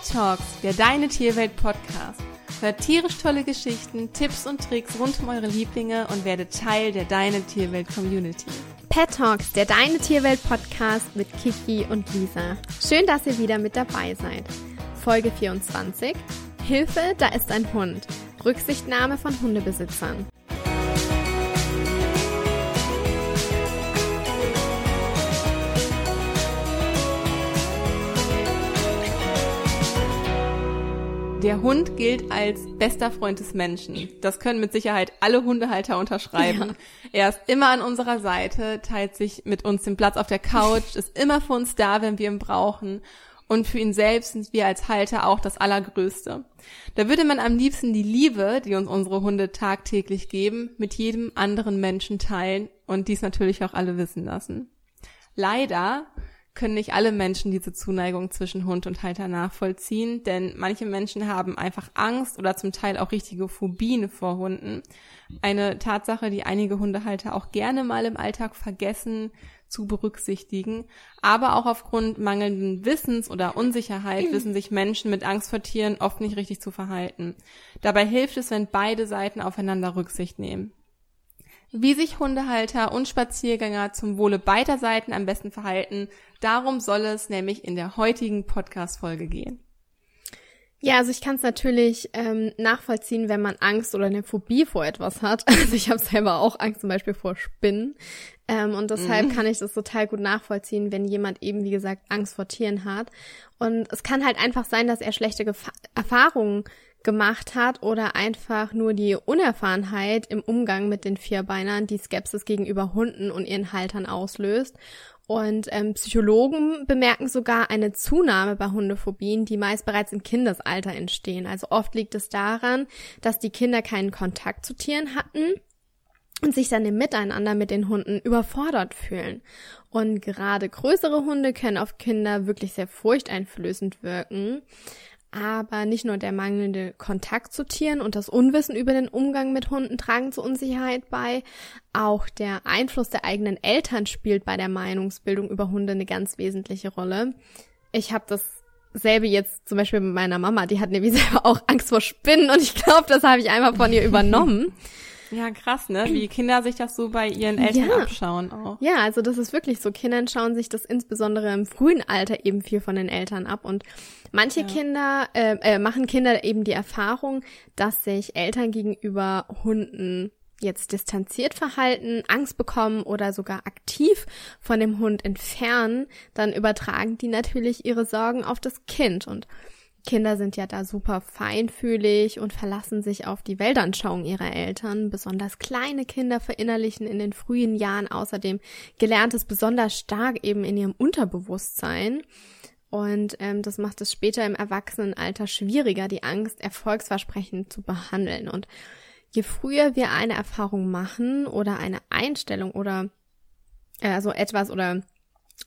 Pet Talks, der Deine Tierwelt Podcast. Hört tierisch tolle Geschichten, Tipps und Tricks rund um eure Lieblinge und werdet Teil der Deine Tierwelt Community. Pet Talks, der Deine Tierwelt Podcast mit Kiki und Lisa. Schön, dass ihr wieder mit dabei seid. Folge 24. Hilfe, da ist ein Hund. Rücksichtnahme von Hundebesitzern. Der Hund gilt als bester Freund des Menschen. Das können mit Sicherheit alle Hundehalter unterschreiben. Ja. Er ist immer an unserer Seite, teilt sich mit uns den Platz auf der Couch, ist immer für uns da, wenn wir ihn brauchen. Und für ihn selbst sind wir als Halter auch das Allergrößte. Da würde man am liebsten die Liebe, die uns unsere Hunde tagtäglich geben, mit jedem anderen Menschen teilen und dies natürlich auch alle wissen lassen. Leider können nicht alle Menschen diese Zuneigung zwischen Hund und Halter nachvollziehen, denn manche Menschen haben einfach Angst oder zum Teil auch richtige Phobien vor Hunden. Eine Tatsache, die einige Hundehalter auch gerne mal im Alltag vergessen zu berücksichtigen. Aber auch aufgrund mangelnden Wissens oder Unsicherheit wissen sich Menschen mit Angst vor Tieren oft nicht richtig zu verhalten. Dabei hilft es, wenn beide Seiten aufeinander Rücksicht nehmen wie sich Hundehalter und Spaziergänger zum Wohle beider Seiten am besten verhalten. Darum soll es nämlich in der heutigen Podcast-Folge gehen. Ja, also ich kann es natürlich ähm, nachvollziehen, wenn man Angst oder eine Phobie vor etwas hat. Also ich habe selber auch Angst zum Beispiel vor Spinnen. Ähm, und deshalb mhm. kann ich das total gut nachvollziehen, wenn jemand eben, wie gesagt, Angst vor Tieren hat. Und es kann halt einfach sein, dass er schlechte Gef Erfahrungen gemacht hat oder einfach nur die Unerfahrenheit im Umgang mit den Vierbeinern, die Skepsis gegenüber Hunden und ihren Haltern auslöst. Und ähm, Psychologen bemerken sogar eine Zunahme bei Hundephobien, die meist bereits im Kindesalter entstehen. Also oft liegt es daran, dass die Kinder keinen Kontakt zu Tieren hatten und sich dann im Miteinander mit den Hunden überfordert fühlen. Und gerade größere Hunde können auf Kinder wirklich sehr furchteinflößend wirken. Aber nicht nur der mangelnde Kontakt zu Tieren und das Unwissen über den Umgang mit Hunden tragen zur Unsicherheit bei. Auch der Einfluss der eigenen Eltern spielt bei der Meinungsbildung über Hunde eine ganz wesentliche Rolle. Ich habe das selbe jetzt zum Beispiel mit meiner Mama, die hat nämlich selber auch Angst vor Spinnen und ich glaube, das habe ich einfach von ihr übernommen. Ja, krass, ne? Wie Kinder sich das so bei ihren Eltern ja. abschauen auch. Ja, also das ist wirklich so. Kinder schauen sich das insbesondere im frühen Alter eben viel von den Eltern ab. Und manche ja. Kinder äh, äh, machen Kinder eben die Erfahrung, dass sich Eltern gegenüber Hunden jetzt distanziert verhalten, Angst bekommen oder sogar aktiv von dem Hund entfernen, dann übertragen die natürlich ihre Sorgen auf das Kind. Und Kinder sind ja da super feinfühlig und verlassen sich auf die Weltanschauung ihrer Eltern. Besonders kleine Kinder verinnerlichen in den frühen Jahren außerdem Gelerntes besonders stark eben in ihrem Unterbewusstsein. Und ähm, das macht es später im Erwachsenenalter schwieriger, die Angst erfolgsversprechend zu behandeln. Und je früher wir eine Erfahrung machen oder eine Einstellung oder äh, also etwas oder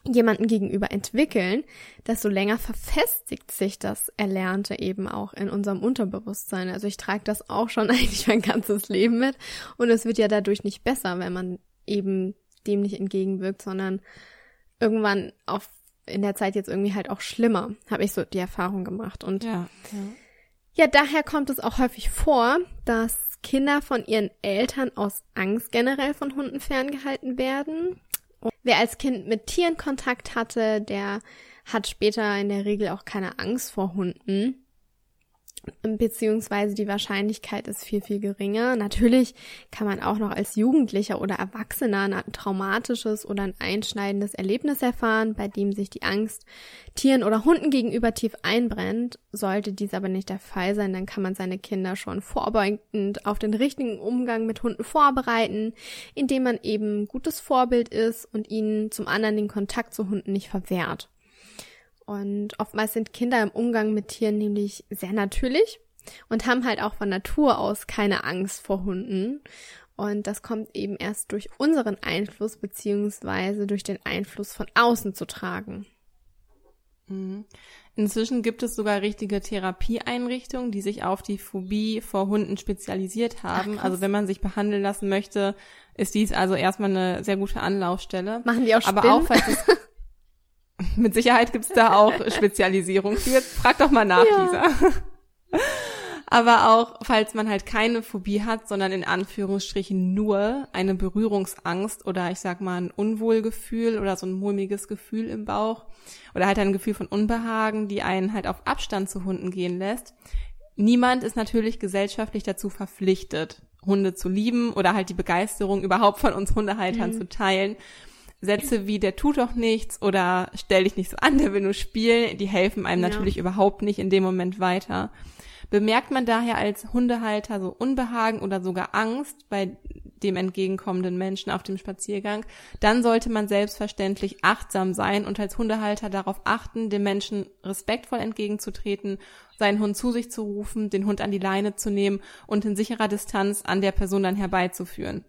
jemanden gegenüber entwickeln, desto länger verfestigt sich das Erlernte eben auch in unserem Unterbewusstsein. Also ich trage das auch schon eigentlich mein ganzes Leben mit und es wird ja dadurch nicht besser, wenn man eben dem nicht entgegenwirkt, sondern irgendwann auf in der Zeit jetzt irgendwie halt auch schlimmer, habe ich so die Erfahrung gemacht. Und ja, ja. ja, daher kommt es auch häufig vor, dass Kinder von ihren Eltern aus Angst generell von Hunden ferngehalten werden. Wer als Kind mit Tieren Kontakt hatte, der hat später in der Regel auch keine Angst vor Hunden beziehungsweise die Wahrscheinlichkeit ist viel, viel geringer. Natürlich kann man auch noch als Jugendlicher oder Erwachsener ein traumatisches oder ein einschneidendes Erlebnis erfahren, bei dem sich die Angst Tieren oder Hunden gegenüber tief einbrennt. Sollte dies aber nicht der Fall sein, dann kann man seine Kinder schon vorbeugend auf den richtigen Umgang mit Hunden vorbereiten, indem man eben gutes Vorbild ist und ihnen zum anderen den Kontakt zu Hunden nicht verwehrt. Und oftmals sind Kinder im Umgang mit Tieren nämlich sehr natürlich und haben halt auch von Natur aus keine Angst vor Hunden. Und das kommt eben erst durch unseren Einfluss beziehungsweise durch den Einfluss von außen zu tragen. Mhm. Inzwischen gibt es sogar richtige Therapieeinrichtungen, die sich auf die Phobie vor Hunden spezialisiert haben. Ach, also wenn man sich behandeln lassen möchte, ist dies also erstmal eine sehr gute Anlaufstelle. Machen die auch Spinnen? Aber auch falls es Mit Sicherheit gibt's da auch Spezialisierung für. Frag doch mal nach, ja. Lisa. Aber auch, falls man halt keine Phobie hat, sondern in Anführungsstrichen nur eine Berührungsangst oder ich sag mal ein Unwohlgefühl oder so ein mulmiges Gefühl im Bauch oder halt ein Gefühl von Unbehagen, die einen halt auf Abstand zu Hunden gehen lässt. Niemand ist natürlich gesellschaftlich dazu verpflichtet, Hunde zu lieben oder halt die Begeisterung überhaupt von uns Hundehaltern mhm. zu teilen. Sätze wie der tut doch nichts oder stell dich nicht so an, der will nur spielen, die helfen einem ja. natürlich überhaupt nicht in dem Moment weiter. Bemerkt man daher als Hundehalter so Unbehagen oder sogar Angst bei dem entgegenkommenden Menschen auf dem Spaziergang, dann sollte man selbstverständlich achtsam sein und als Hundehalter darauf achten, dem Menschen respektvoll entgegenzutreten, seinen Hund zu sich zu rufen, den Hund an die Leine zu nehmen und in sicherer Distanz an der Person dann herbeizuführen.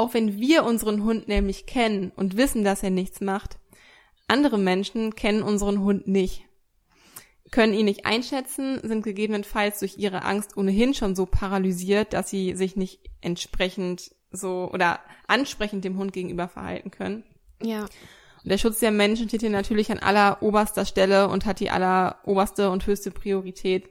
Auch wenn wir unseren Hund nämlich kennen und wissen, dass er nichts macht, andere Menschen kennen unseren Hund nicht können ihn nicht einschätzen, sind gegebenenfalls durch ihre Angst ohnehin schon so paralysiert, dass sie sich nicht entsprechend so oder ansprechend dem Hund gegenüber verhalten können. Ja. Und der Schutz der Menschen steht hier natürlich an aller oberster Stelle und hat die aller oberste und höchste Priorität.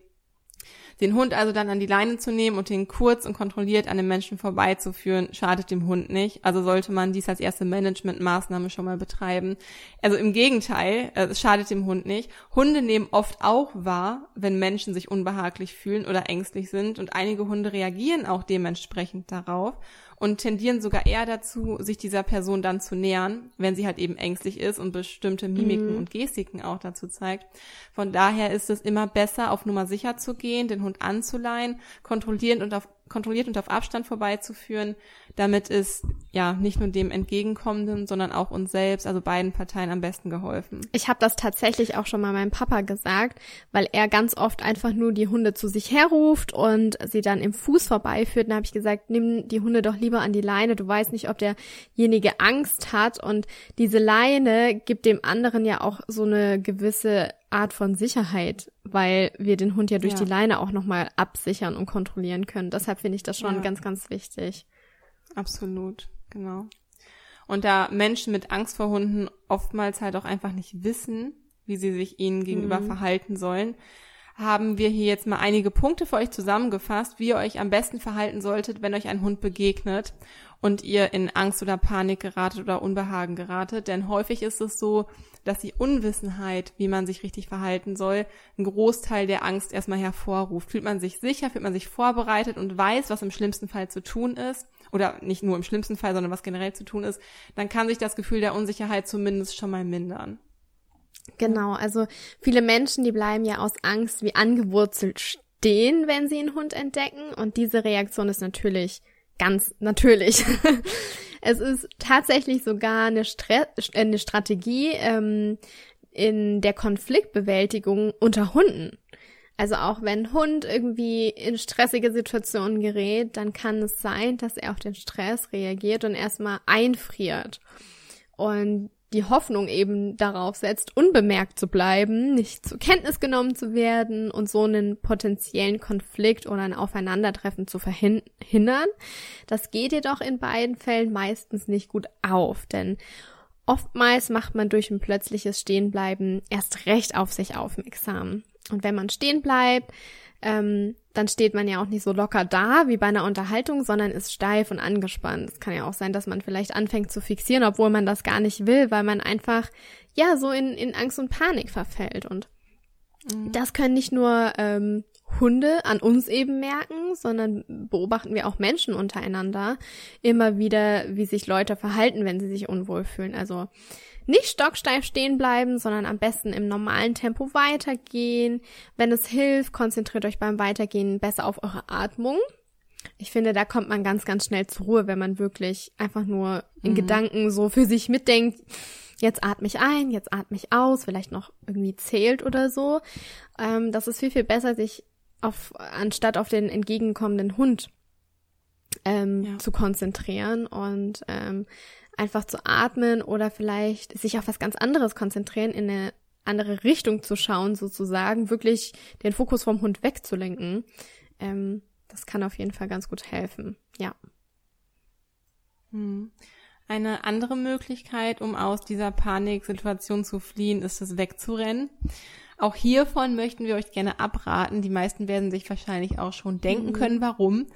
Den Hund also dann an die Leine zu nehmen und den kurz und kontrolliert an den Menschen vorbeizuführen, schadet dem Hund nicht. Also sollte man dies als erste Managementmaßnahme schon mal betreiben. Also im Gegenteil, äh, es schadet dem Hund nicht. Hunde nehmen oft auch wahr, wenn Menschen sich unbehaglich fühlen oder ängstlich sind und einige Hunde reagieren auch dementsprechend darauf und tendieren sogar eher dazu, sich dieser Person dann zu nähern, wenn sie halt eben ängstlich ist und bestimmte Mimiken mhm. und Gestiken auch dazu zeigt. Von daher ist es immer besser, auf Nummer sicher zu gehen, den Hund anzuleihen, kontrollieren und auf kontrolliert und auf Abstand vorbeizuführen, damit ist ja nicht nur dem Entgegenkommenden, sondern auch uns selbst, also beiden Parteien am besten geholfen. Ich habe das tatsächlich auch schon mal meinem Papa gesagt, weil er ganz oft einfach nur die Hunde zu sich herruft und sie dann im Fuß vorbeiführt. Dann habe ich gesagt, nimm die Hunde doch lieber an die Leine. Du weißt nicht, ob derjenige Angst hat und diese Leine gibt dem anderen ja auch so eine gewisse Art von Sicherheit, weil wir den Hund ja durch ja. die Leine auch nochmal absichern und kontrollieren können. Deshalb finde ich das schon ja. ganz, ganz wichtig. Absolut, genau. Und da Menschen mit Angst vor Hunden oftmals halt auch einfach nicht wissen, wie sie sich ihnen gegenüber mhm. verhalten sollen, haben wir hier jetzt mal einige Punkte für euch zusammengefasst, wie ihr euch am besten verhalten solltet, wenn euch ein Hund begegnet und ihr in Angst oder Panik geratet oder Unbehagen geratet. Denn häufig ist es so, dass die Unwissenheit, wie man sich richtig verhalten soll, einen Großteil der Angst erstmal hervorruft. Fühlt man sich sicher, fühlt man sich vorbereitet und weiß, was im schlimmsten Fall zu tun ist, oder nicht nur im schlimmsten Fall, sondern was generell zu tun ist, dann kann sich das Gefühl der Unsicherheit zumindest schon mal mindern. Genau, also viele Menschen, die bleiben ja aus Angst wie angewurzelt stehen, wenn sie einen Hund entdecken. Und diese Reaktion ist natürlich ganz natürlich. es ist tatsächlich sogar eine, Stre äh, eine Strategie ähm, in der Konfliktbewältigung unter Hunden. Also auch wenn Hund irgendwie in stressige Situationen gerät, dann kann es sein, dass er auf den Stress reagiert und erstmal einfriert. Und die Hoffnung eben darauf setzt, unbemerkt zu bleiben, nicht zur Kenntnis genommen zu werden und so einen potenziellen Konflikt oder ein Aufeinandertreffen zu verhindern. Das geht jedoch in beiden Fällen meistens nicht gut auf, denn oftmals macht man durch ein plötzliches Stehenbleiben erst recht auf sich aufmerksam. Und wenn man stehen bleibt, ähm, dann steht man ja auch nicht so locker da wie bei einer Unterhaltung, sondern ist steif und angespannt. Es kann ja auch sein, dass man vielleicht anfängt zu fixieren, obwohl man das gar nicht will, weil man einfach ja so in, in Angst und Panik verfällt. Und mhm. das können nicht nur ähm, Hunde an uns eben merken, sondern beobachten wir auch Menschen untereinander immer wieder, wie sich Leute verhalten, wenn sie sich unwohl fühlen. Also nicht stocksteif stehen bleiben, sondern am besten im normalen Tempo weitergehen. Wenn es hilft, konzentriert euch beim Weitergehen besser auf eure Atmung. Ich finde, da kommt man ganz, ganz schnell zur Ruhe, wenn man wirklich einfach nur in mhm. Gedanken so für sich mitdenkt. Jetzt atme ich ein, jetzt atme ich aus, vielleicht noch irgendwie zählt oder so. Ähm, das ist viel, viel besser, sich auf, anstatt auf den entgegenkommenden Hund ähm, ja. zu konzentrieren und ähm, einfach zu atmen oder vielleicht sich auf was ganz anderes konzentrieren, in eine andere Richtung zu schauen, sozusagen, wirklich den Fokus vom Hund wegzulenken. Ähm, das kann auf jeden Fall ganz gut helfen. Ja. Hm. Eine andere Möglichkeit, um aus dieser Paniksituation zu fliehen, ist es wegzurennen. Auch hiervon möchten wir euch gerne abraten. Die meisten werden sich wahrscheinlich auch schon denken mhm. können, warum.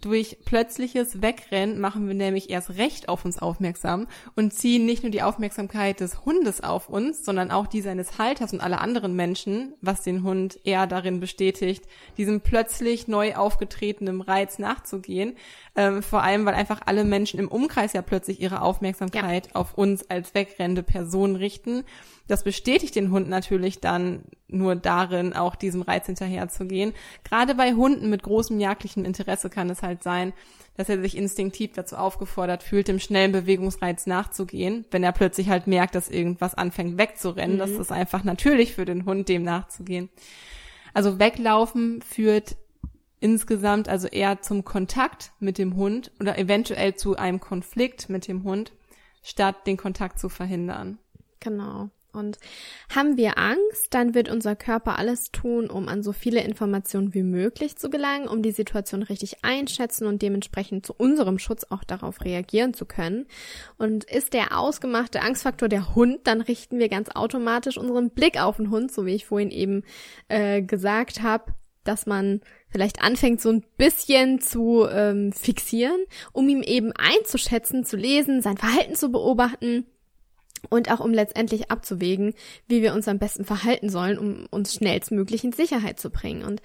Durch plötzliches Wegrennen machen wir nämlich erst recht auf uns aufmerksam und ziehen nicht nur die Aufmerksamkeit des Hundes auf uns, sondern auch die seines Halters und aller anderen Menschen, was den Hund eher darin bestätigt, diesem plötzlich neu aufgetretenen Reiz nachzugehen. Ähm, vor allem, weil einfach alle Menschen im Umkreis ja plötzlich ihre Aufmerksamkeit ja. auf uns als wegrennende Person richten. Das bestätigt den Hund natürlich dann nur darin, auch diesem Reiz hinterherzugehen. Gerade bei Hunden mit großem jagdlichen Interesse kann es halt sein, dass er sich instinktiv dazu aufgefordert fühlt, dem schnellen Bewegungsreiz nachzugehen, wenn er plötzlich halt merkt, dass irgendwas anfängt wegzurennen. Mhm. Das ist einfach natürlich für den Hund, dem nachzugehen. Also weglaufen führt insgesamt also eher zum Kontakt mit dem Hund oder eventuell zu einem Konflikt mit dem Hund, statt den Kontakt zu verhindern. Genau. Und haben wir Angst, dann wird unser Körper alles tun, um an so viele Informationen wie möglich zu gelangen, um die Situation richtig einschätzen und dementsprechend zu unserem Schutz auch darauf reagieren zu können. Und ist der ausgemachte Angstfaktor der Hund, dann richten wir ganz automatisch unseren Blick auf den Hund, so wie ich vorhin eben äh, gesagt habe, dass man vielleicht anfängt, so ein bisschen zu ähm, fixieren, um ihm eben einzuschätzen, zu lesen, sein Verhalten zu beobachten und auch um letztendlich abzuwägen, wie wir uns am besten verhalten sollen, um uns schnellstmöglich in Sicherheit zu bringen. Und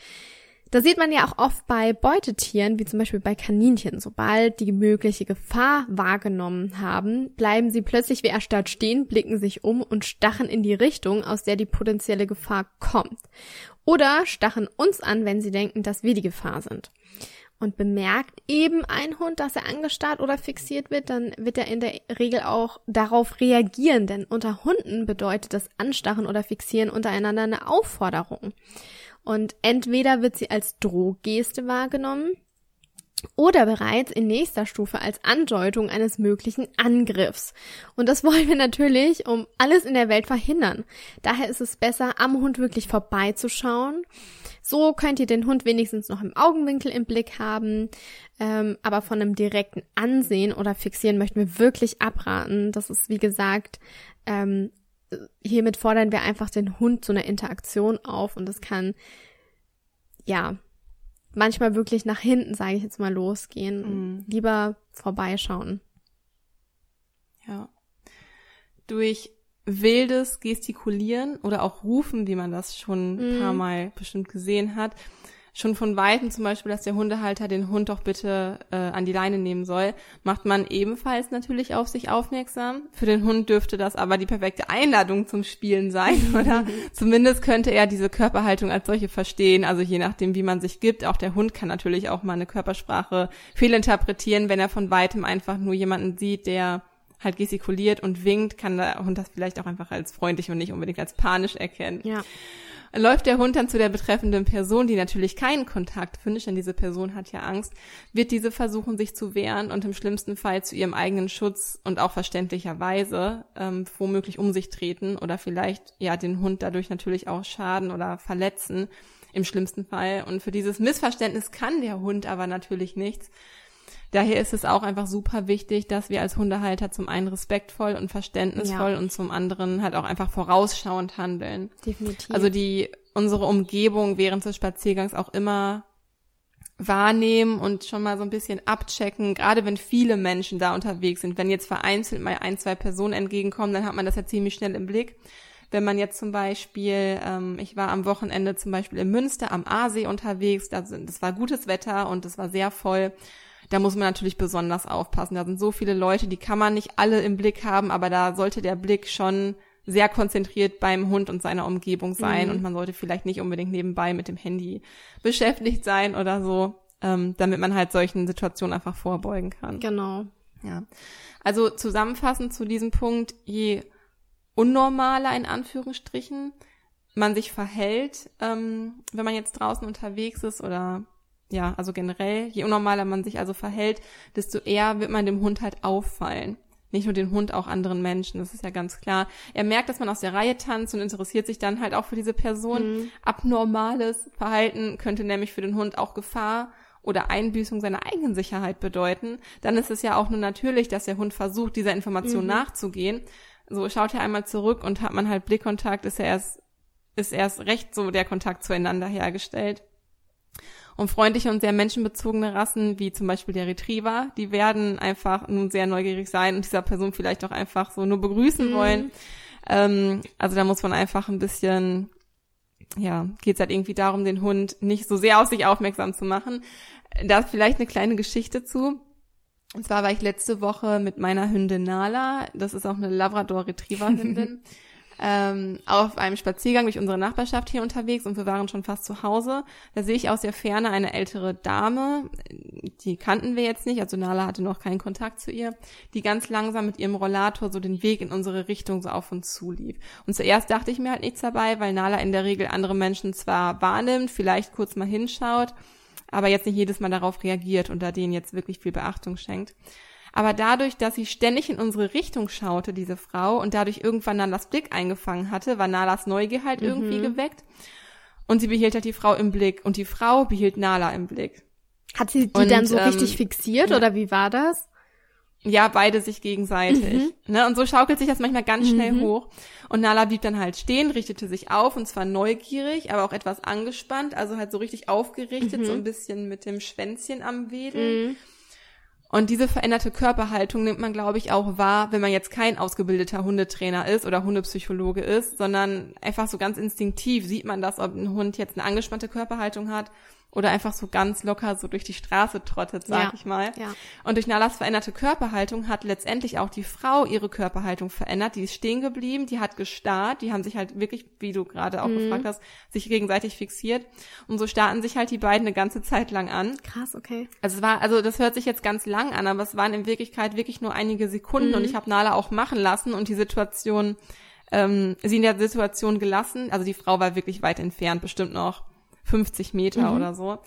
da sieht man ja auch oft bei Beutetieren, wie zum Beispiel bei Kaninchen. Sobald die mögliche Gefahr wahrgenommen haben, bleiben sie plötzlich wie erstarrt stehen, blicken sich um und stachen in die Richtung, aus der die potenzielle Gefahr kommt. Oder stachen uns an, wenn sie denken, dass wir die Gefahr sind und bemerkt eben ein Hund, dass er angestarrt oder fixiert wird, dann wird er in der Regel auch darauf reagieren, denn unter Hunden bedeutet das Anstarren oder Fixieren untereinander eine Aufforderung. Und entweder wird sie als Drohgeste wahrgenommen oder bereits in nächster Stufe als Andeutung eines möglichen Angriffs. Und das wollen wir natürlich um alles in der Welt verhindern. Daher ist es besser, am Hund wirklich vorbeizuschauen so könnt ihr den Hund wenigstens noch im Augenwinkel im Blick haben, ähm, aber von einem direkten Ansehen oder Fixieren möchten wir wirklich abraten. Das ist, wie gesagt, ähm, hiermit fordern wir einfach den Hund zu einer Interaktion auf und das kann, ja, manchmal wirklich nach hinten, sage ich jetzt mal, losgehen. Mhm. Lieber vorbeischauen. Ja. Durch wildes Gestikulieren oder auch Rufen, wie man das schon ein paar mhm. Mal bestimmt gesehen hat, schon von Weitem zum Beispiel, dass der Hundehalter den Hund doch bitte äh, an die Leine nehmen soll, macht man ebenfalls natürlich auf sich aufmerksam. Für den Hund dürfte das aber die perfekte Einladung zum Spielen sein, oder? Zumindest könnte er diese Körperhaltung als solche verstehen, also je nachdem, wie man sich gibt. Auch der Hund kann natürlich auch mal eine Körpersprache fehlinterpretieren, wenn er von Weitem einfach nur jemanden sieht, der halt gestikuliert und winkt, kann der Hund das vielleicht auch einfach als freundlich und nicht unbedingt als panisch erkennen. Ja. Läuft der Hund dann zu der betreffenden Person, die natürlich keinen Kontakt findet, denn diese Person hat ja Angst, wird diese versuchen, sich zu wehren und im schlimmsten Fall zu ihrem eigenen Schutz und auch verständlicherweise ähm, womöglich um sich treten oder vielleicht ja den Hund dadurch natürlich auch schaden oder verletzen im schlimmsten Fall. Und für dieses Missverständnis kann der Hund aber natürlich nichts. Daher ist es auch einfach super wichtig, dass wir als Hundehalter zum einen respektvoll und verständnisvoll ja. und zum anderen halt auch einfach vorausschauend handeln. Definitiv. Also die unsere Umgebung während des Spaziergangs auch immer wahrnehmen und schon mal so ein bisschen abchecken, gerade wenn viele Menschen da unterwegs sind. Wenn jetzt vereinzelt mal ein, zwei Personen entgegenkommen, dann hat man das ja ziemlich schnell im Blick. Wenn man jetzt zum Beispiel, ähm, ich war am Wochenende zum Beispiel in Münster am Aasee unterwegs, das, das war gutes Wetter und es war sehr voll da muss man natürlich besonders aufpassen. Da sind so viele Leute, die kann man nicht alle im Blick haben, aber da sollte der Blick schon sehr konzentriert beim Hund und seiner Umgebung sein mhm. und man sollte vielleicht nicht unbedingt nebenbei mit dem Handy beschäftigt sein oder so, ähm, damit man halt solchen Situationen einfach vorbeugen kann. Genau. Ja. Also zusammenfassend zu diesem Punkt, je unnormaler in Anführungsstrichen man sich verhält, ähm, wenn man jetzt draußen unterwegs ist oder ja, also generell, je unnormaler man sich also verhält, desto eher wird man dem Hund halt auffallen. Nicht nur den Hund, auch anderen Menschen, das ist ja ganz klar. Er merkt, dass man aus der Reihe tanzt und interessiert sich dann halt auch für diese Person. Mhm. Abnormales Verhalten könnte nämlich für den Hund auch Gefahr oder Einbüßung seiner eigenen Sicherheit bedeuten, dann ist es ja auch nur natürlich, dass der Hund versucht, dieser Information mhm. nachzugehen. So schaut er einmal zurück und hat man halt Blickkontakt, ist er erst, ist erst recht so der Kontakt zueinander hergestellt. Und freundliche und sehr menschenbezogene Rassen, wie zum Beispiel der Retriever, die werden einfach nun sehr neugierig sein und dieser Person vielleicht auch einfach so nur begrüßen mhm. wollen. Ähm, also da muss man einfach ein bisschen, ja, geht es halt irgendwie darum, den Hund nicht so sehr auf sich aufmerksam zu machen. Da ist vielleicht eine kleine Geschichte zu. Und zwar war ich letzte Woche mit meiner Hündin Nala, das ist auch eine Labrador Retriever Hündin, ähm, auf einem Spaziergang durch unsere Nachbarschaft hier unterwegs und wir waren schon fast zu Hause. Da sehe ich aus der Ferne eine ältere Dame, die kannten wir jetzt nicht, also Nala hatte noch keinen Kontakt zu ihr, die ganz langsam mit ihrem Rollator so den Weg in unsere Richtung so auf uns zulief. Und zuerst dachte ich mir halt nichts dabei, weil Nala in der Regel andere Menschen zwar wahrnimmt, vielleicht kurz mal hinschaut, aber jetzt nicht jedes Mal darauf reagiert und da denen jetzt wirklich viel Beachtung schenkt. Aber dadurch, dass sie ständig in unsere Richtung schaute, diese Frau, und dadurch irgendwann Nalas Blick eingefangen hatte, war Nalas Neugier halt mhm. irgendwie geweckt. Und sie behielt halt die Frau im Blick und die Frau behielt Nala im Blick. Hat sie die und, dann so ähm, richtig fixiert ja. oder wie war das? Ja, beide sich gegenseitig. Mhm. Ne? Und so schaukelt sich das manchmal ganz schnell mhm. hoch. Und Nala blieb dann halt stehen, richtete sich auf und zwar neugierig, aber auch etwas angespannt, also halt so richtig aufgerichtet, mhm. so ein bisschen mit dem Schwänzchen am Wedeln. Und diese veränderte Körperhaltung nimmt man, glaube ich, auch wahr, wenn man jetzt kein ausgebildeter Hundetrainer ist oder Hundepsychologe ist, sondern einfach so ganz instinktiv sieht man das, ob ein Hund jetzt eine angespannte Körperhaltung hat oder einfach so ganz locker so durch die Straße trottet, sag ja, ich mal. Ja. Und durch Nalas veränderte Körperhaltung hat letztendlich auch die Frau ihre Körperhaltung verändert. Die ist stehen geblieben, die hat gestarrt, die haben sich halt wirklich, wie du gerade auch mhm. gefragt hast, sich gegenseitig fixiert. Und so starten sich halt die beiden eine ganze Zeit lang an. Krass, okay. Also es war, also das hört sich jetzt ganz lang an, aber es waren in Wirklichkeit wirklich nur einige Sekunden mhm. und ich habe Nala auch machen lassen und die Situation, ähm, sie in der Situation gelassen. Also die Frau war wirklich weit entfernt, bestimmt noch 50 Meter mhm. oder so.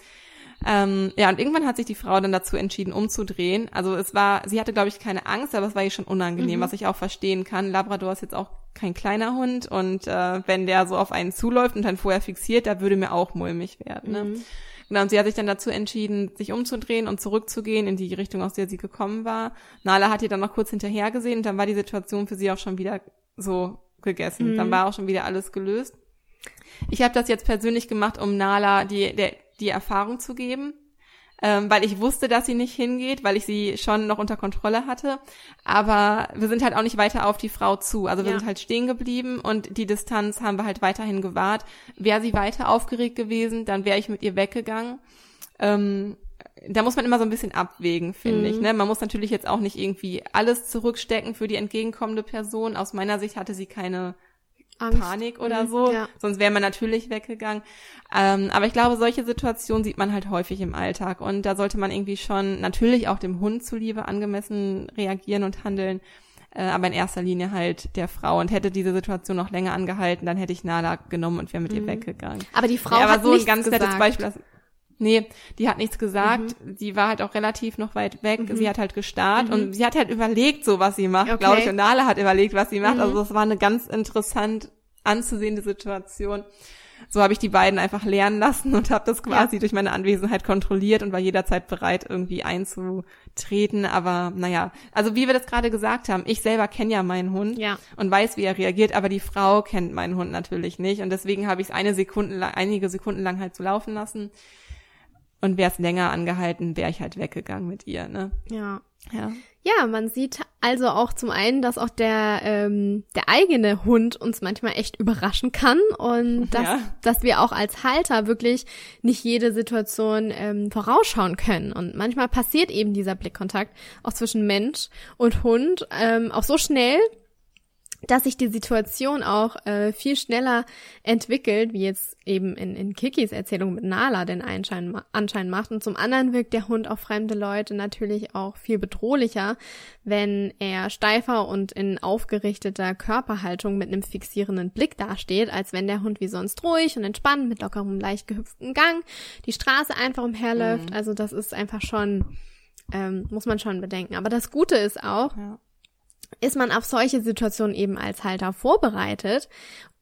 Ähm, ja, und irgendwann hat sich die Frau dann dazu entschieden, umzudrehen. Also es war, sie hatte, glaube ich, keine Angst, aber es war ihr schon unangenehm, mhm. was ich auch verstehen kann. Labrador ist jetzt auch kein kleiner Hund und äh, wenn der so auf einen zuläuft und dann vorher fixiert, da würde mir auch mulmig werden. Ne? Mhm. Genau, und sie hat sich dann dazu entschieden, sich umzudrehen und zurückzugehen in die Richtung, aus der sie gekommen war. Nala hat ihr dann noch kurz hinterher gesehen und dann war die Situation für sie auch schon wieder so gegessen. Mhm. Dann war auch schon wieder alles gelöst. Ich habe das jetzt persönlich gemacht, um Nala die, der, die Erfahrung zu geben, ähm, weil ich wusste, dass sie nicht hingeht, weil ich sie schon noch unter Kontrolle hatte. Aber wir sind halt auch nicht weiter auf die Frau zu. Also wir ja. sind halt stehen geblieben und die Distanz haben wir halt weiterhin gewahrt. Wäre sie weiter aufgeregt gewesen, dann wäre ich mit ihr weggegangen. Ähm, da muss man immer so ein bisschen abwägen, finde mhm. ich. Ne? Man muss natürlich jetzt auch nicht irgendwie alles zurückstecken für die entgegenkommende Person. Aus meiner Sicht hatte sie keine Angst. Panik oder mhm, so, ja. sonst wäre man natürlich weggegangen. Ähm, aber ich glaube, solche Situationen sieht man halt häufig im Alltag und da sollte man irgendwie schon natürlich auch dem Hund zuliebe angemessen reagieren und handeln, äh, aber in erster Linie halt der Frau. Und hätte diese Situation noch länger angehalten, dann hätte ich Nala genommen und wäre mit mhm. ihr weggegangen. Aber die Frau ja, aber hat so ein ganz gesagt. nettes Beispiel. Nee, die hat nichts gesagt. Mhm. Die war halt auch relativ noch weit weg. Mhm. Sie hat halt gestarrt mhm. und sie hat halt überlegt, so was sie macht, okay. glaube ich. Und Nala hat überlegt, was sie macht. Mhm. Also das war eine ganz interessant anzusehende Situation. So habe ich die beiden einfach lernen lassen und habe das quasi ja. durch meine Anwesenheit kontrolliert und war jederzeit bereit, irgendwie einzutreten. Aber naja, also wie wir das gerade gesagt haben, ich selber kenne ja meinen Hund ja. und weiß, wie er reagiert, aber die Frau kennt meinen Hund natürlich nicht. Und deswegen habe ich es eine Sekunde lang, einige Sekunden lang halt so laufen lassen. Und wäre es länger angehalten, wäre ich halt weggegangen mit ihr, ne? Ja. Ja. Ja, man sieht also auch zum einen, dass auch der, ähm, der eigene Hund uns manchmal echt überraschen kann und dass, ja. dass wir auch als Halter wirklich nicht jede Situation ähm, vorausschauen können. Und manchmal passiert eben dieser Blickkontakt auch zwischen Mensch und Hund ähm, auch so schnell, dass sich die Situation auch äh, viel schneller entwickelt, wie jetzt eben in, in Kikis Erzählung mit Nala den Einschein, Anschein macht. Und zum anderen wirkt der Hund auf fremde Leute natürlich auch viel bedrohlicher, wenn er steifer und in aufgerichteter Körperhaltung mit einem fixierenden Blick dasteht, als wenn der Hund wie sonst ruhig und entspannt mit lockerem, leicht gehüpften Gang die Straße einfach umherläuft. Mhm. Also das ist einfach schon, ähm, muss man schon bedenken. Aber das Gute ist auch, ja ist man auf solche Situationen eben als Halter vorbereitet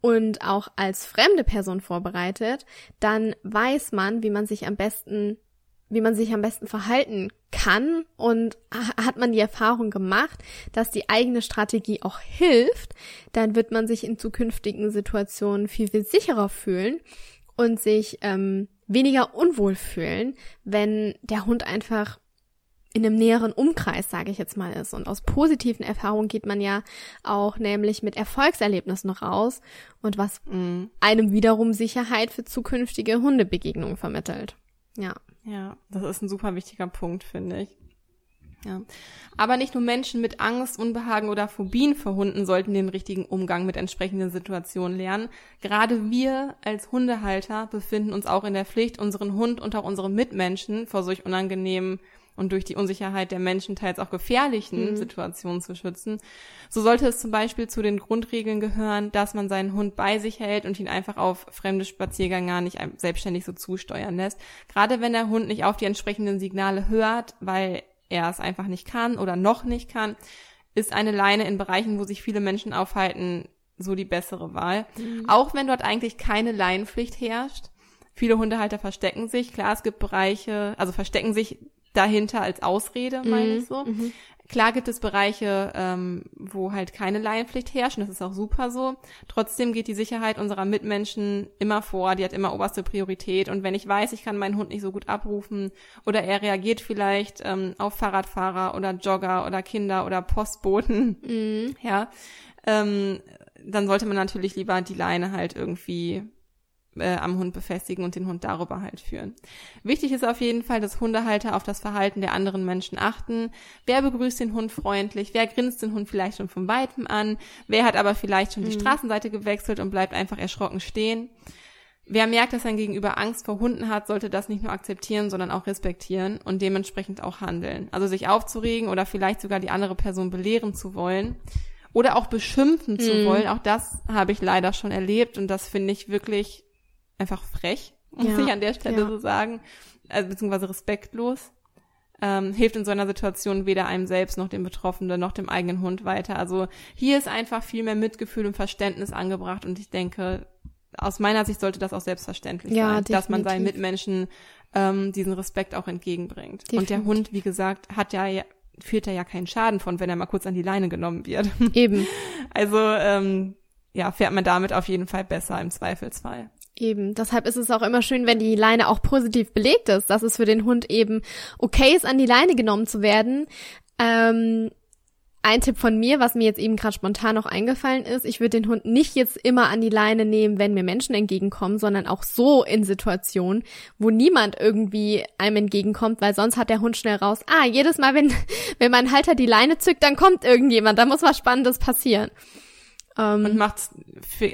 und auch als fremde Person vorbereitet, dann weiß man, wie man sich am besten wie man sich am besten verhalten kann und hat man die Erfahrung gemacht, dass die eigene Strategie auch hilft, dann wird man sich in zukünftigen Situationen viel, viel sicherer fühlen und sich ähm, weniger unwohl fühlen, wenn der Hund einfach in einem näheren Umkreis, sage ich jetzt mal, ist. Und aus positiven Erfahrungen geht man ja auch nämlich mit Erfolgserlebnissen raus und was mm. einem wiederum Sicherheit für zukünftige Hundebegegnungen vermittelt. Ja. Ja, das ist ein super wichtiger Punkt, finde ich. Ja. Aber nicht nur Menschen mit Angst, Unbehagen oder Phobien vor Hunden sollten den richtigen Umgang mit entsprechenden Situationen lernen. Gerade wir als Hundehalter befinden uns auch in der Pflicht, unseren Hund und auch unsere Mitmenschen vor solch unangenehmen und durch die Unsicherheit der Menschen teils auch gefährlichen mhm. Situationen zu schützen. So sollte es zum Beispiel zu den Grundregeln gehören, dass man seinen Hund bei sich hält und ihn einfach auf fremde Spaziergänger nicht selbstständig so zusteuern lässt. Gerade wenn der Hund nicht auf die entsprechenden Signale hört, weil er es einfach nicht kann oder noch nicht kann, ist eine Leine in Bereichen, wo sich viele Menschen aufhalten, so die bessere Wahl. Mhm. Auch wenn dort eigentlich keine Leinenpflicht herrscht. Viele Hundehalter verstecken sich. Klar, es gibt Bereiche, also verstecken sich dahinter als Ausrede, meine mhm. ich so. Mhm. Klar gibt es Bereiche, ähm, wo halt keine Laienpflicht herrscht, und das ist auch super so. Trotzdem geht die Sicherheit unserer Mitmenschen immer vor, die hat immer oberste Priorität. Und wenn ich weiß, ich kann meinen Hund nicht so gut abrufen oder er reagiert vielleicht ähm, auf Fahrradfahrer oder Jogger oder Kinder oder Postboten, mhm. ja, ähm, dann sollte man natürlich lieber die Leine halt irgendwie äh, am Hund befestigen und den Hund darüber halt führen. Wichtig ist auf jeden Fall, dass Hundehalter auf das Verhalten der anderen Menschen achten. Wer begrüßt den Hund freundlich? Wer grinst den Hund vielleicht schon von weitem an? Wer hat aber vielleicht schon die mhm. Straßenseite gewechselt und bleibt einfach erschrocken stehen? Wer merkt, dass sein Gegenüber Angst vor Hunden hat, sollte das nicht nur akzeptieren, sondern auch respektieren und dementsprechend auch handeln. Also sich aufzuregen oder vielleicht sogar die andere Person belehren zu wollen oder auch beschimpfen mhm. zu wollen, auch das habe ich leider schon erlebt und das finde ich wirklich einfach frech, muss ja, ich an der Stelle ja. so sagen, also beziehungsweise respektlos. Ähm, hilft in so einer Situation weder einem selbst noch dem Betroffenen noch dem eigenen Hund weiter. Also hier ist einfach viel mehr Mitgefühl und Verständnis angebracht und ich denke, aus meiner Sicht sollte das auch selbstverständlich ja, sein, definitiv. dass man seinen Mitmenschen ähm, diesen Respekt auch entgegenbringt. Definitiv. Und der Hund, wie gesagt, hat ja führt da ja keinen Schaden von, wenn er mal kurz an die Leine genommen wird. Eben. Also ähm, ja, fährt man damit auf jeden Fall besser im Zweifelsfall. Eben, deshalb ist es auch immer schön, wenn die Leine auch positiv belegt ist, dass es für den Hund eben okay ist, an die Leine genommen zu werden. Ähm, ein Tipp von mir, was mir jetzt eben gerade spontan noch eingefallen ist, ich würde den Hund nicht jetzt immer an die Leine nehmen, wenn mir Menschen entgegenkommen, sondern auch so in Situationen, wo niemand irgendwie einem entgegenkommt, weil sonst hat der Hund schnell raus, ah, jedes Mal, wenn, wenn mein Halter die Leine zückt, dann kommt irgendjemand, da muss was Spannendes passieren. Ähm, und macht,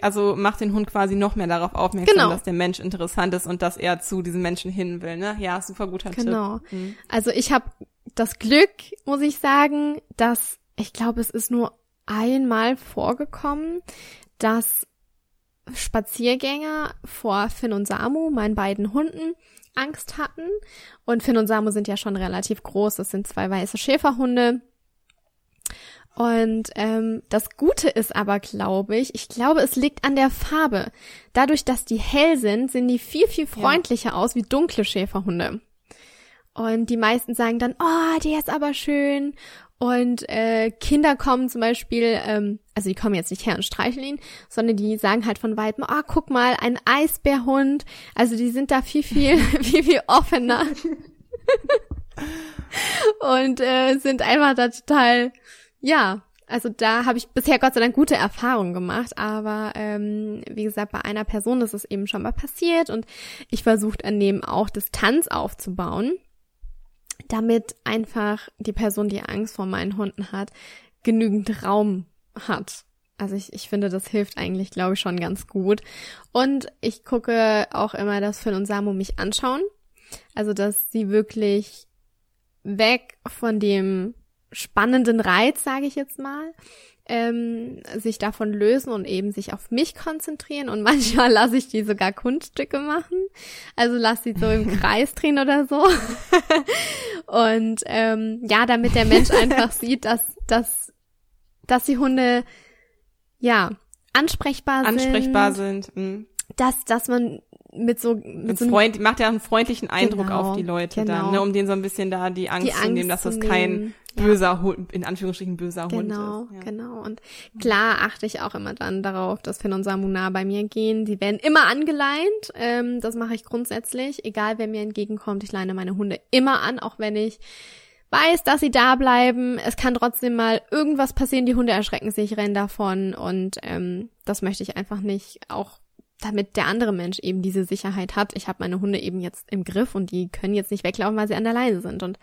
also macht den Hund quasi noch mehr darauf aufmerksam, genau. dass der Mensch interessant ist und dass er zu diesem Menschen hin will. Ne? Ja, super guter genau. Tipp. Genau. Mhm. Also ich habe das Glück, muss ich sagen, dass ich glaube, es ist nur einmal vorgekommen, dass Spaziergänger vor Finn und Samu, meinen beiden Hunden, Angst hatten. Und Finn und Samu sind ja schon relativ groß. Das sind zwei weiße Schäferhunde. Und ähm, das Gute ist aber, glaube ich, ich glaube, es liegt an der Farbe. Dadurch, dass die hell sind, sehen die viel, viel freundlicher ja. aus wie dunkle Schäferhunde. Und die meisten sagen dann, oh, der ist aber schön. Und äh, Kinder kommen zum Beispiel, ähm, also die kommen jetzt nicht her und streicheln ihn, sondern die sagen halt von weitem, ah, oh, guck mal, ein Eisbärhund. Also die sind da viel, viel, viel, viel offener. und äh, sind einfach da total ja, also da habe ich bisher Gott sei Dank gute Erfahrungen gemacht, aber ähm, wie gesagt, bei einer Person ist es eben schon mal passiert und ich versuche daneben auch Distanz aufzubauen, damit einfach die Person, die Angst vor meinen Hunden hat, genügend Raum hat. Also ich, ich finde, das hilft eigentlich, glaube ich, schon ganz gut. Und ich gucke auch immer, dass Phil und Samu mich anschauen. Also, dass sie wirklich weg von dem spannenden Reiz, sage ich jetzt mal, ähm, sich davon lösen und eben sich auf mich konzentrieren und manchmal lasse ich die sogar Kunststücke machen. Also lass sie so im Kreis drehen oder so. und ähm, ja, damit der Mensch einfach sieht, dass, dass, dass die Hunde ja ansprechbar sind. Ansprechbar sind. Mhm. Dass, dass man mit so, mit so Freund, macht ja einen freundlichen Eindruck genau, auf die Leute genau. dann, ne, um denen so ein bisschen da die Angst, Die zu nehmen, dass Angst das kein nehmen, ja. böser Hund, in Anführungsstrichen böser Genau, Hund ist. Ja. genau. Und klar achte ich auch immer dann darauf, dass Finn und Samuna bei mir gehen. Die werden immer angeleint. Ähm, das mache ich grundsätzlich. Egal, wer mir entgegenkommt, ich leine meine Hunde immer an, auch wenn ich weiß, dass sie da bleiben. Es kann trotzdem mal irgendwas passieren. Die Hunde erschrecken sich, rennen davon. Und ähm, das möchte ich einfach nicht. Auch damit der andere Mensch eben diese Sicherheit hat. Ich habe meine Hunde eben jetzt im Griff und die können jetzt nicht weglaufen, weil sie an der Leine sind. Und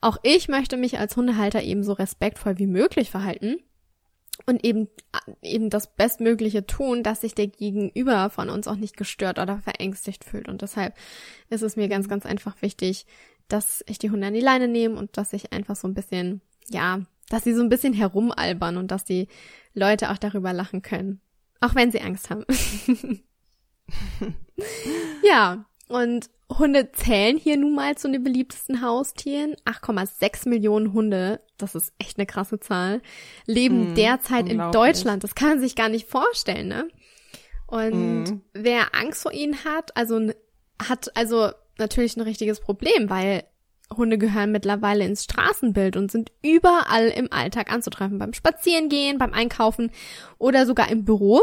auch ich möchte mich als Hundehalter eben so respektvoll wie möglich verhalten und eben eben das Bestmögliche tun, dass sich der Gegenüber von uns auch nicht gestört oder verängstigt fühlt. Und deshalb ist es mir ganz, ganz einfach wichtig, dass ich die Hunde an die Leine nehme und dass ich einfach so ein bisschen, ja, dass sie so ein bisschen herumalbern und dass die Leute auch darüber lachen können. Auch wenn sie Angst haben. ja, und Hunde zählen hier nun mal zu den beliebtesten Haustieren. 8,6 Millionen Hunde, das ist echt eine krasse Zahl, leben Mm, derzeit in. Deutschland. Das kann man sich gar nicht vorstellen, ne? Und Mm. wer Angst vor ihnen hat, also hat also natürlich ein richtiges Problem, weil Hunde gehören mittlerweile ins Straßenbild und sind überall im Alltag anzutreffen, beim Spazierengehen, beim Einkaufen oder sogar im Büro.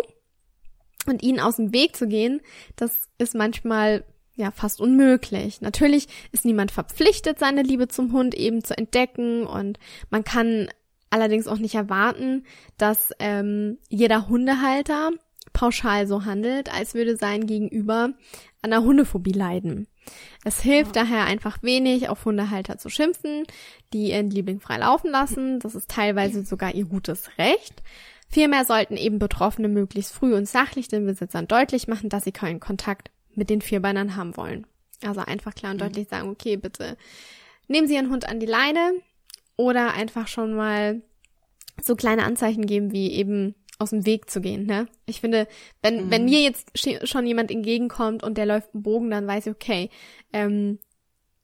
Und ihnen aus dem Weg zu gehen, das ist manchmal ja fast unmöglich. Natürlich ist niemand verpflichtet, seine Liebe zum Hund eben zu entdecken und man kann allerdings auch nicht erwarten, dass ähm, jeder Hundehalter pauschal so handelt, als würde sein Gegenüber an einer Hundephobie leiden. Es hilft daher einfach wenig, auf Hundehalter zu schimpfen, die ihren Liebling frei laufen lassen. Das ist teilweise sogar ihr gutes Recht. Vielmehr sollten eben Betroffene möglichst früh und sachlich den Besitzern deutlich machen, dass sie keinen Kontakt mit den Vierbeinern haben wollen. Also einfach klar und deutlich sagen, okay, bitte nehmen Sie Ihren Hund an die Leine oder einfach schon mal so kleine Anzeichen geben, wie eben aus dem Weg zu gehen. Ne? Ich finde, wenn, Mhm. wenn mir jetzt schon jemand entgegenkommt und der läuft einen Bogen, dann weiß ich, okay, ähm,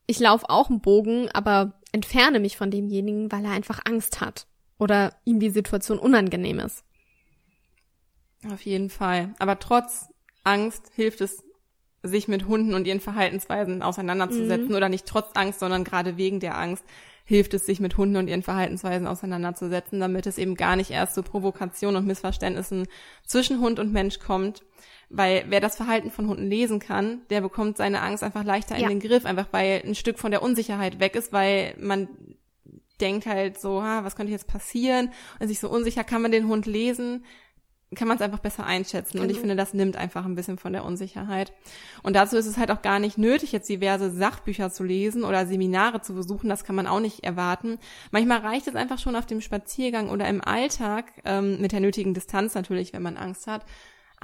ich laufe auch einen Bogen, aber entferne mich von demjenigen, weil er einfach Angst hat oder ihm die Situation unangenehm ist. Auf jeden Fall. Aber trotz Angst hilft es, sich mit Hunden und ihren Verhaltensweisen auseinanderzusetzen. Mhm. Oder nicht trotz Angst, sondern gerade wegen der Angst hilft es, sich mit Hunden und ihren Verhaltensweisen auseinanderzusetzen, damit es eben gar nicht erst zu Provokationen und Missverständnissen zwischen Hund und Mensch kommt. Weil wer das Verhalten von Hunden lesen kann, der bekommt seine Angst einfach leichter in Ja. den Griff, einfach weil ein Stück von der Unsicherheit weg ist, weil man denkt halt so, ha, was könnte jetzt passieren? Und sich so unsicher, kann man den Hund lesen? kann man es einfach besser einschätzen. Und ich Genau. finde, das nimmt einfach ein bisschen von der Unsicherheit. Und dazu ist es halt auch gar nicht nötig, jetzt diverse Sachbücher zu lesen oder Seminare zu besuchen. Das kann man auch nicht erwarten. Manchmal reicht es einfach schon auf dem Spaziergang oder im Alltag, ähm, mit der nötigen Distanz natürlich, wenn man Angst hat,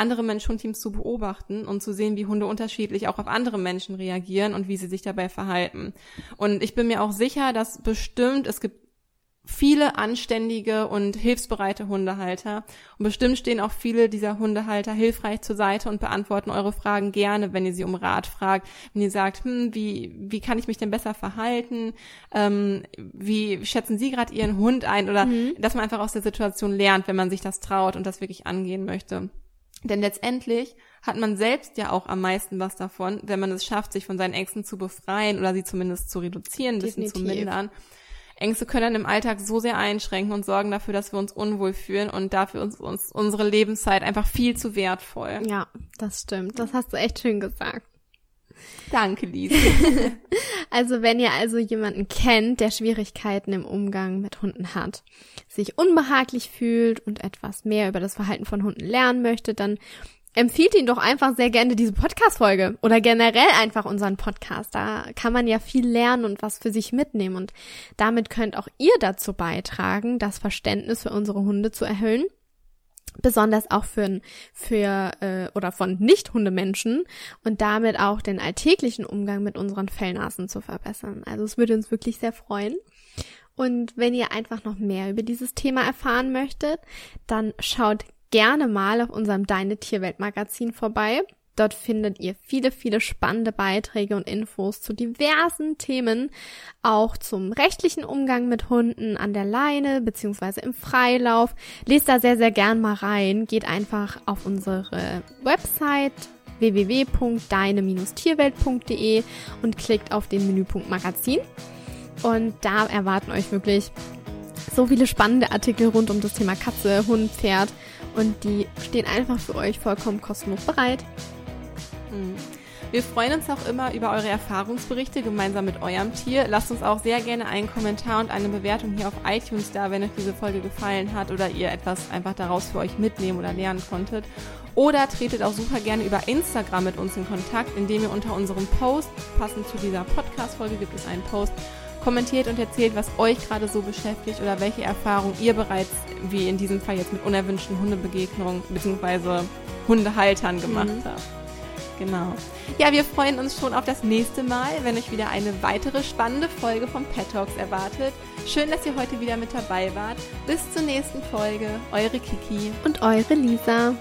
andere Mensch-Hund-Teams zu beobachten und zu sehen, wie Hunde unterschiedlich auch auf andere Menschen reagieren und wie sie sich dabei verhalten. Und ich bin mir auch sicher, dass bestimmt, es gibt viele anständige und hilfsbereite Hundehalter. Und bestimmt stehen auch viele dieser Hundehalter hilfreich zur Seite und beantworten eure Fragen gerne, wenn ihr sie um Rat fragt. Wenn ihr sagt, hm, wie, wie kann ich mich denn besser verhalten? Ähm, wie schätzen Sie gerade Ihren Hund ein? Oder dass man einfach aus der Situation lernt, wenn man sich das traut und das wirklich angehen möchte. Denn letztendlich hat man selbst ja auch am meisten was davon, wenn man es schafft, sich von seinen Ängsten zu befreien oder sie zumindest zu reduzieren, ein bisschen zu mindern. Ängste können im Alltag so sehr einschränken und sorgen dafür, dass wir uns unwohl fühlen und dafür ist uns unsere Lebenszeit einfach viel zu wertvoll. Ja, das stimmt. Das hast du echt schön gesagt. Danke, Lise. Also wenn ihr also jemanden kennt, der Schwierigkeiten im Umgang mit Hunden hat, sich unbehaglich fühlt und etwas mehr über das Verhalten von Hunden lernen möchte, dann empfiehlt ihn doch einfach sehr gerne diese Podcast-Folge oder generell einfach unseren Podcast. Da kann man ja viel lernen und was für sich mitnehmen und damit könnt auch ihr dazu beitragen, das Verständnis für unsere Hunde zu erhöhen besonders auch für, für äh, oder von Nicht-Hundemenschen und damit auch den alltäglichen Umgang mit unseren Fellnasen zu verbessern. Also es würde uns wirklich sehr freuen. Und wenn ihr einfach noch mehr über dieses Thema erfahren möchtet, dann schaut gerne mal auf unserem Deine Tierwelt Magazin vorbei. Dort findet ihr viele, viele spannende Beiträge und Infos zu diversen Themen, auch zum rechtlichen Umgang mit Hunden an der Leine beziehungsweise im Freilauf. Lest da sehr, sehr gern mal rein. Geht einfach auf unsere Website www.deine-tierwelt.de und klickt auf den Menüpunkt Magazin. Und da erwarten euch wirklich so viele spannende Artikel rund um das Thema Katze, Hund, Pferd und die stehen einfach für euch vollkommen kostenlos bereit. Hm. Wir freuen uns auch immer über eure Erfahrungsberichte gemeinsam mit eurem Tier. Lasst uns auch sehr gerne einen Kommentar und eine Bewertung hier auf iTunes da, wenn euch diese Folge gefallen hat oder ihr etwas einfach daraus für euch mitnehmen oder lernen konntet. Oder tretet auch super gerne über Instagram mit uns in Kontakt, indem ihr unter unserem Post, passend zu dieser Podcast-Folge gibt es einen Post, kommentiert und erzählt, was euch gerade so beschäftigt oder welche Erfahrungen ihr bereits, wie in diesem Fall jetzt mit unerwünschten Hundebegegnungen bzw. Hundehaltern gemacht mhm. habt. Genau. Ja, wir freuen uns schon auf das nächste Mal, wenn euch wieder eine weitere spannende Folge von Pet Talks erwartet. Schön, dass ihr heute wieder mit dabei wart. Bis zur nächsten Folge. Eure Kiki und eure Lisa.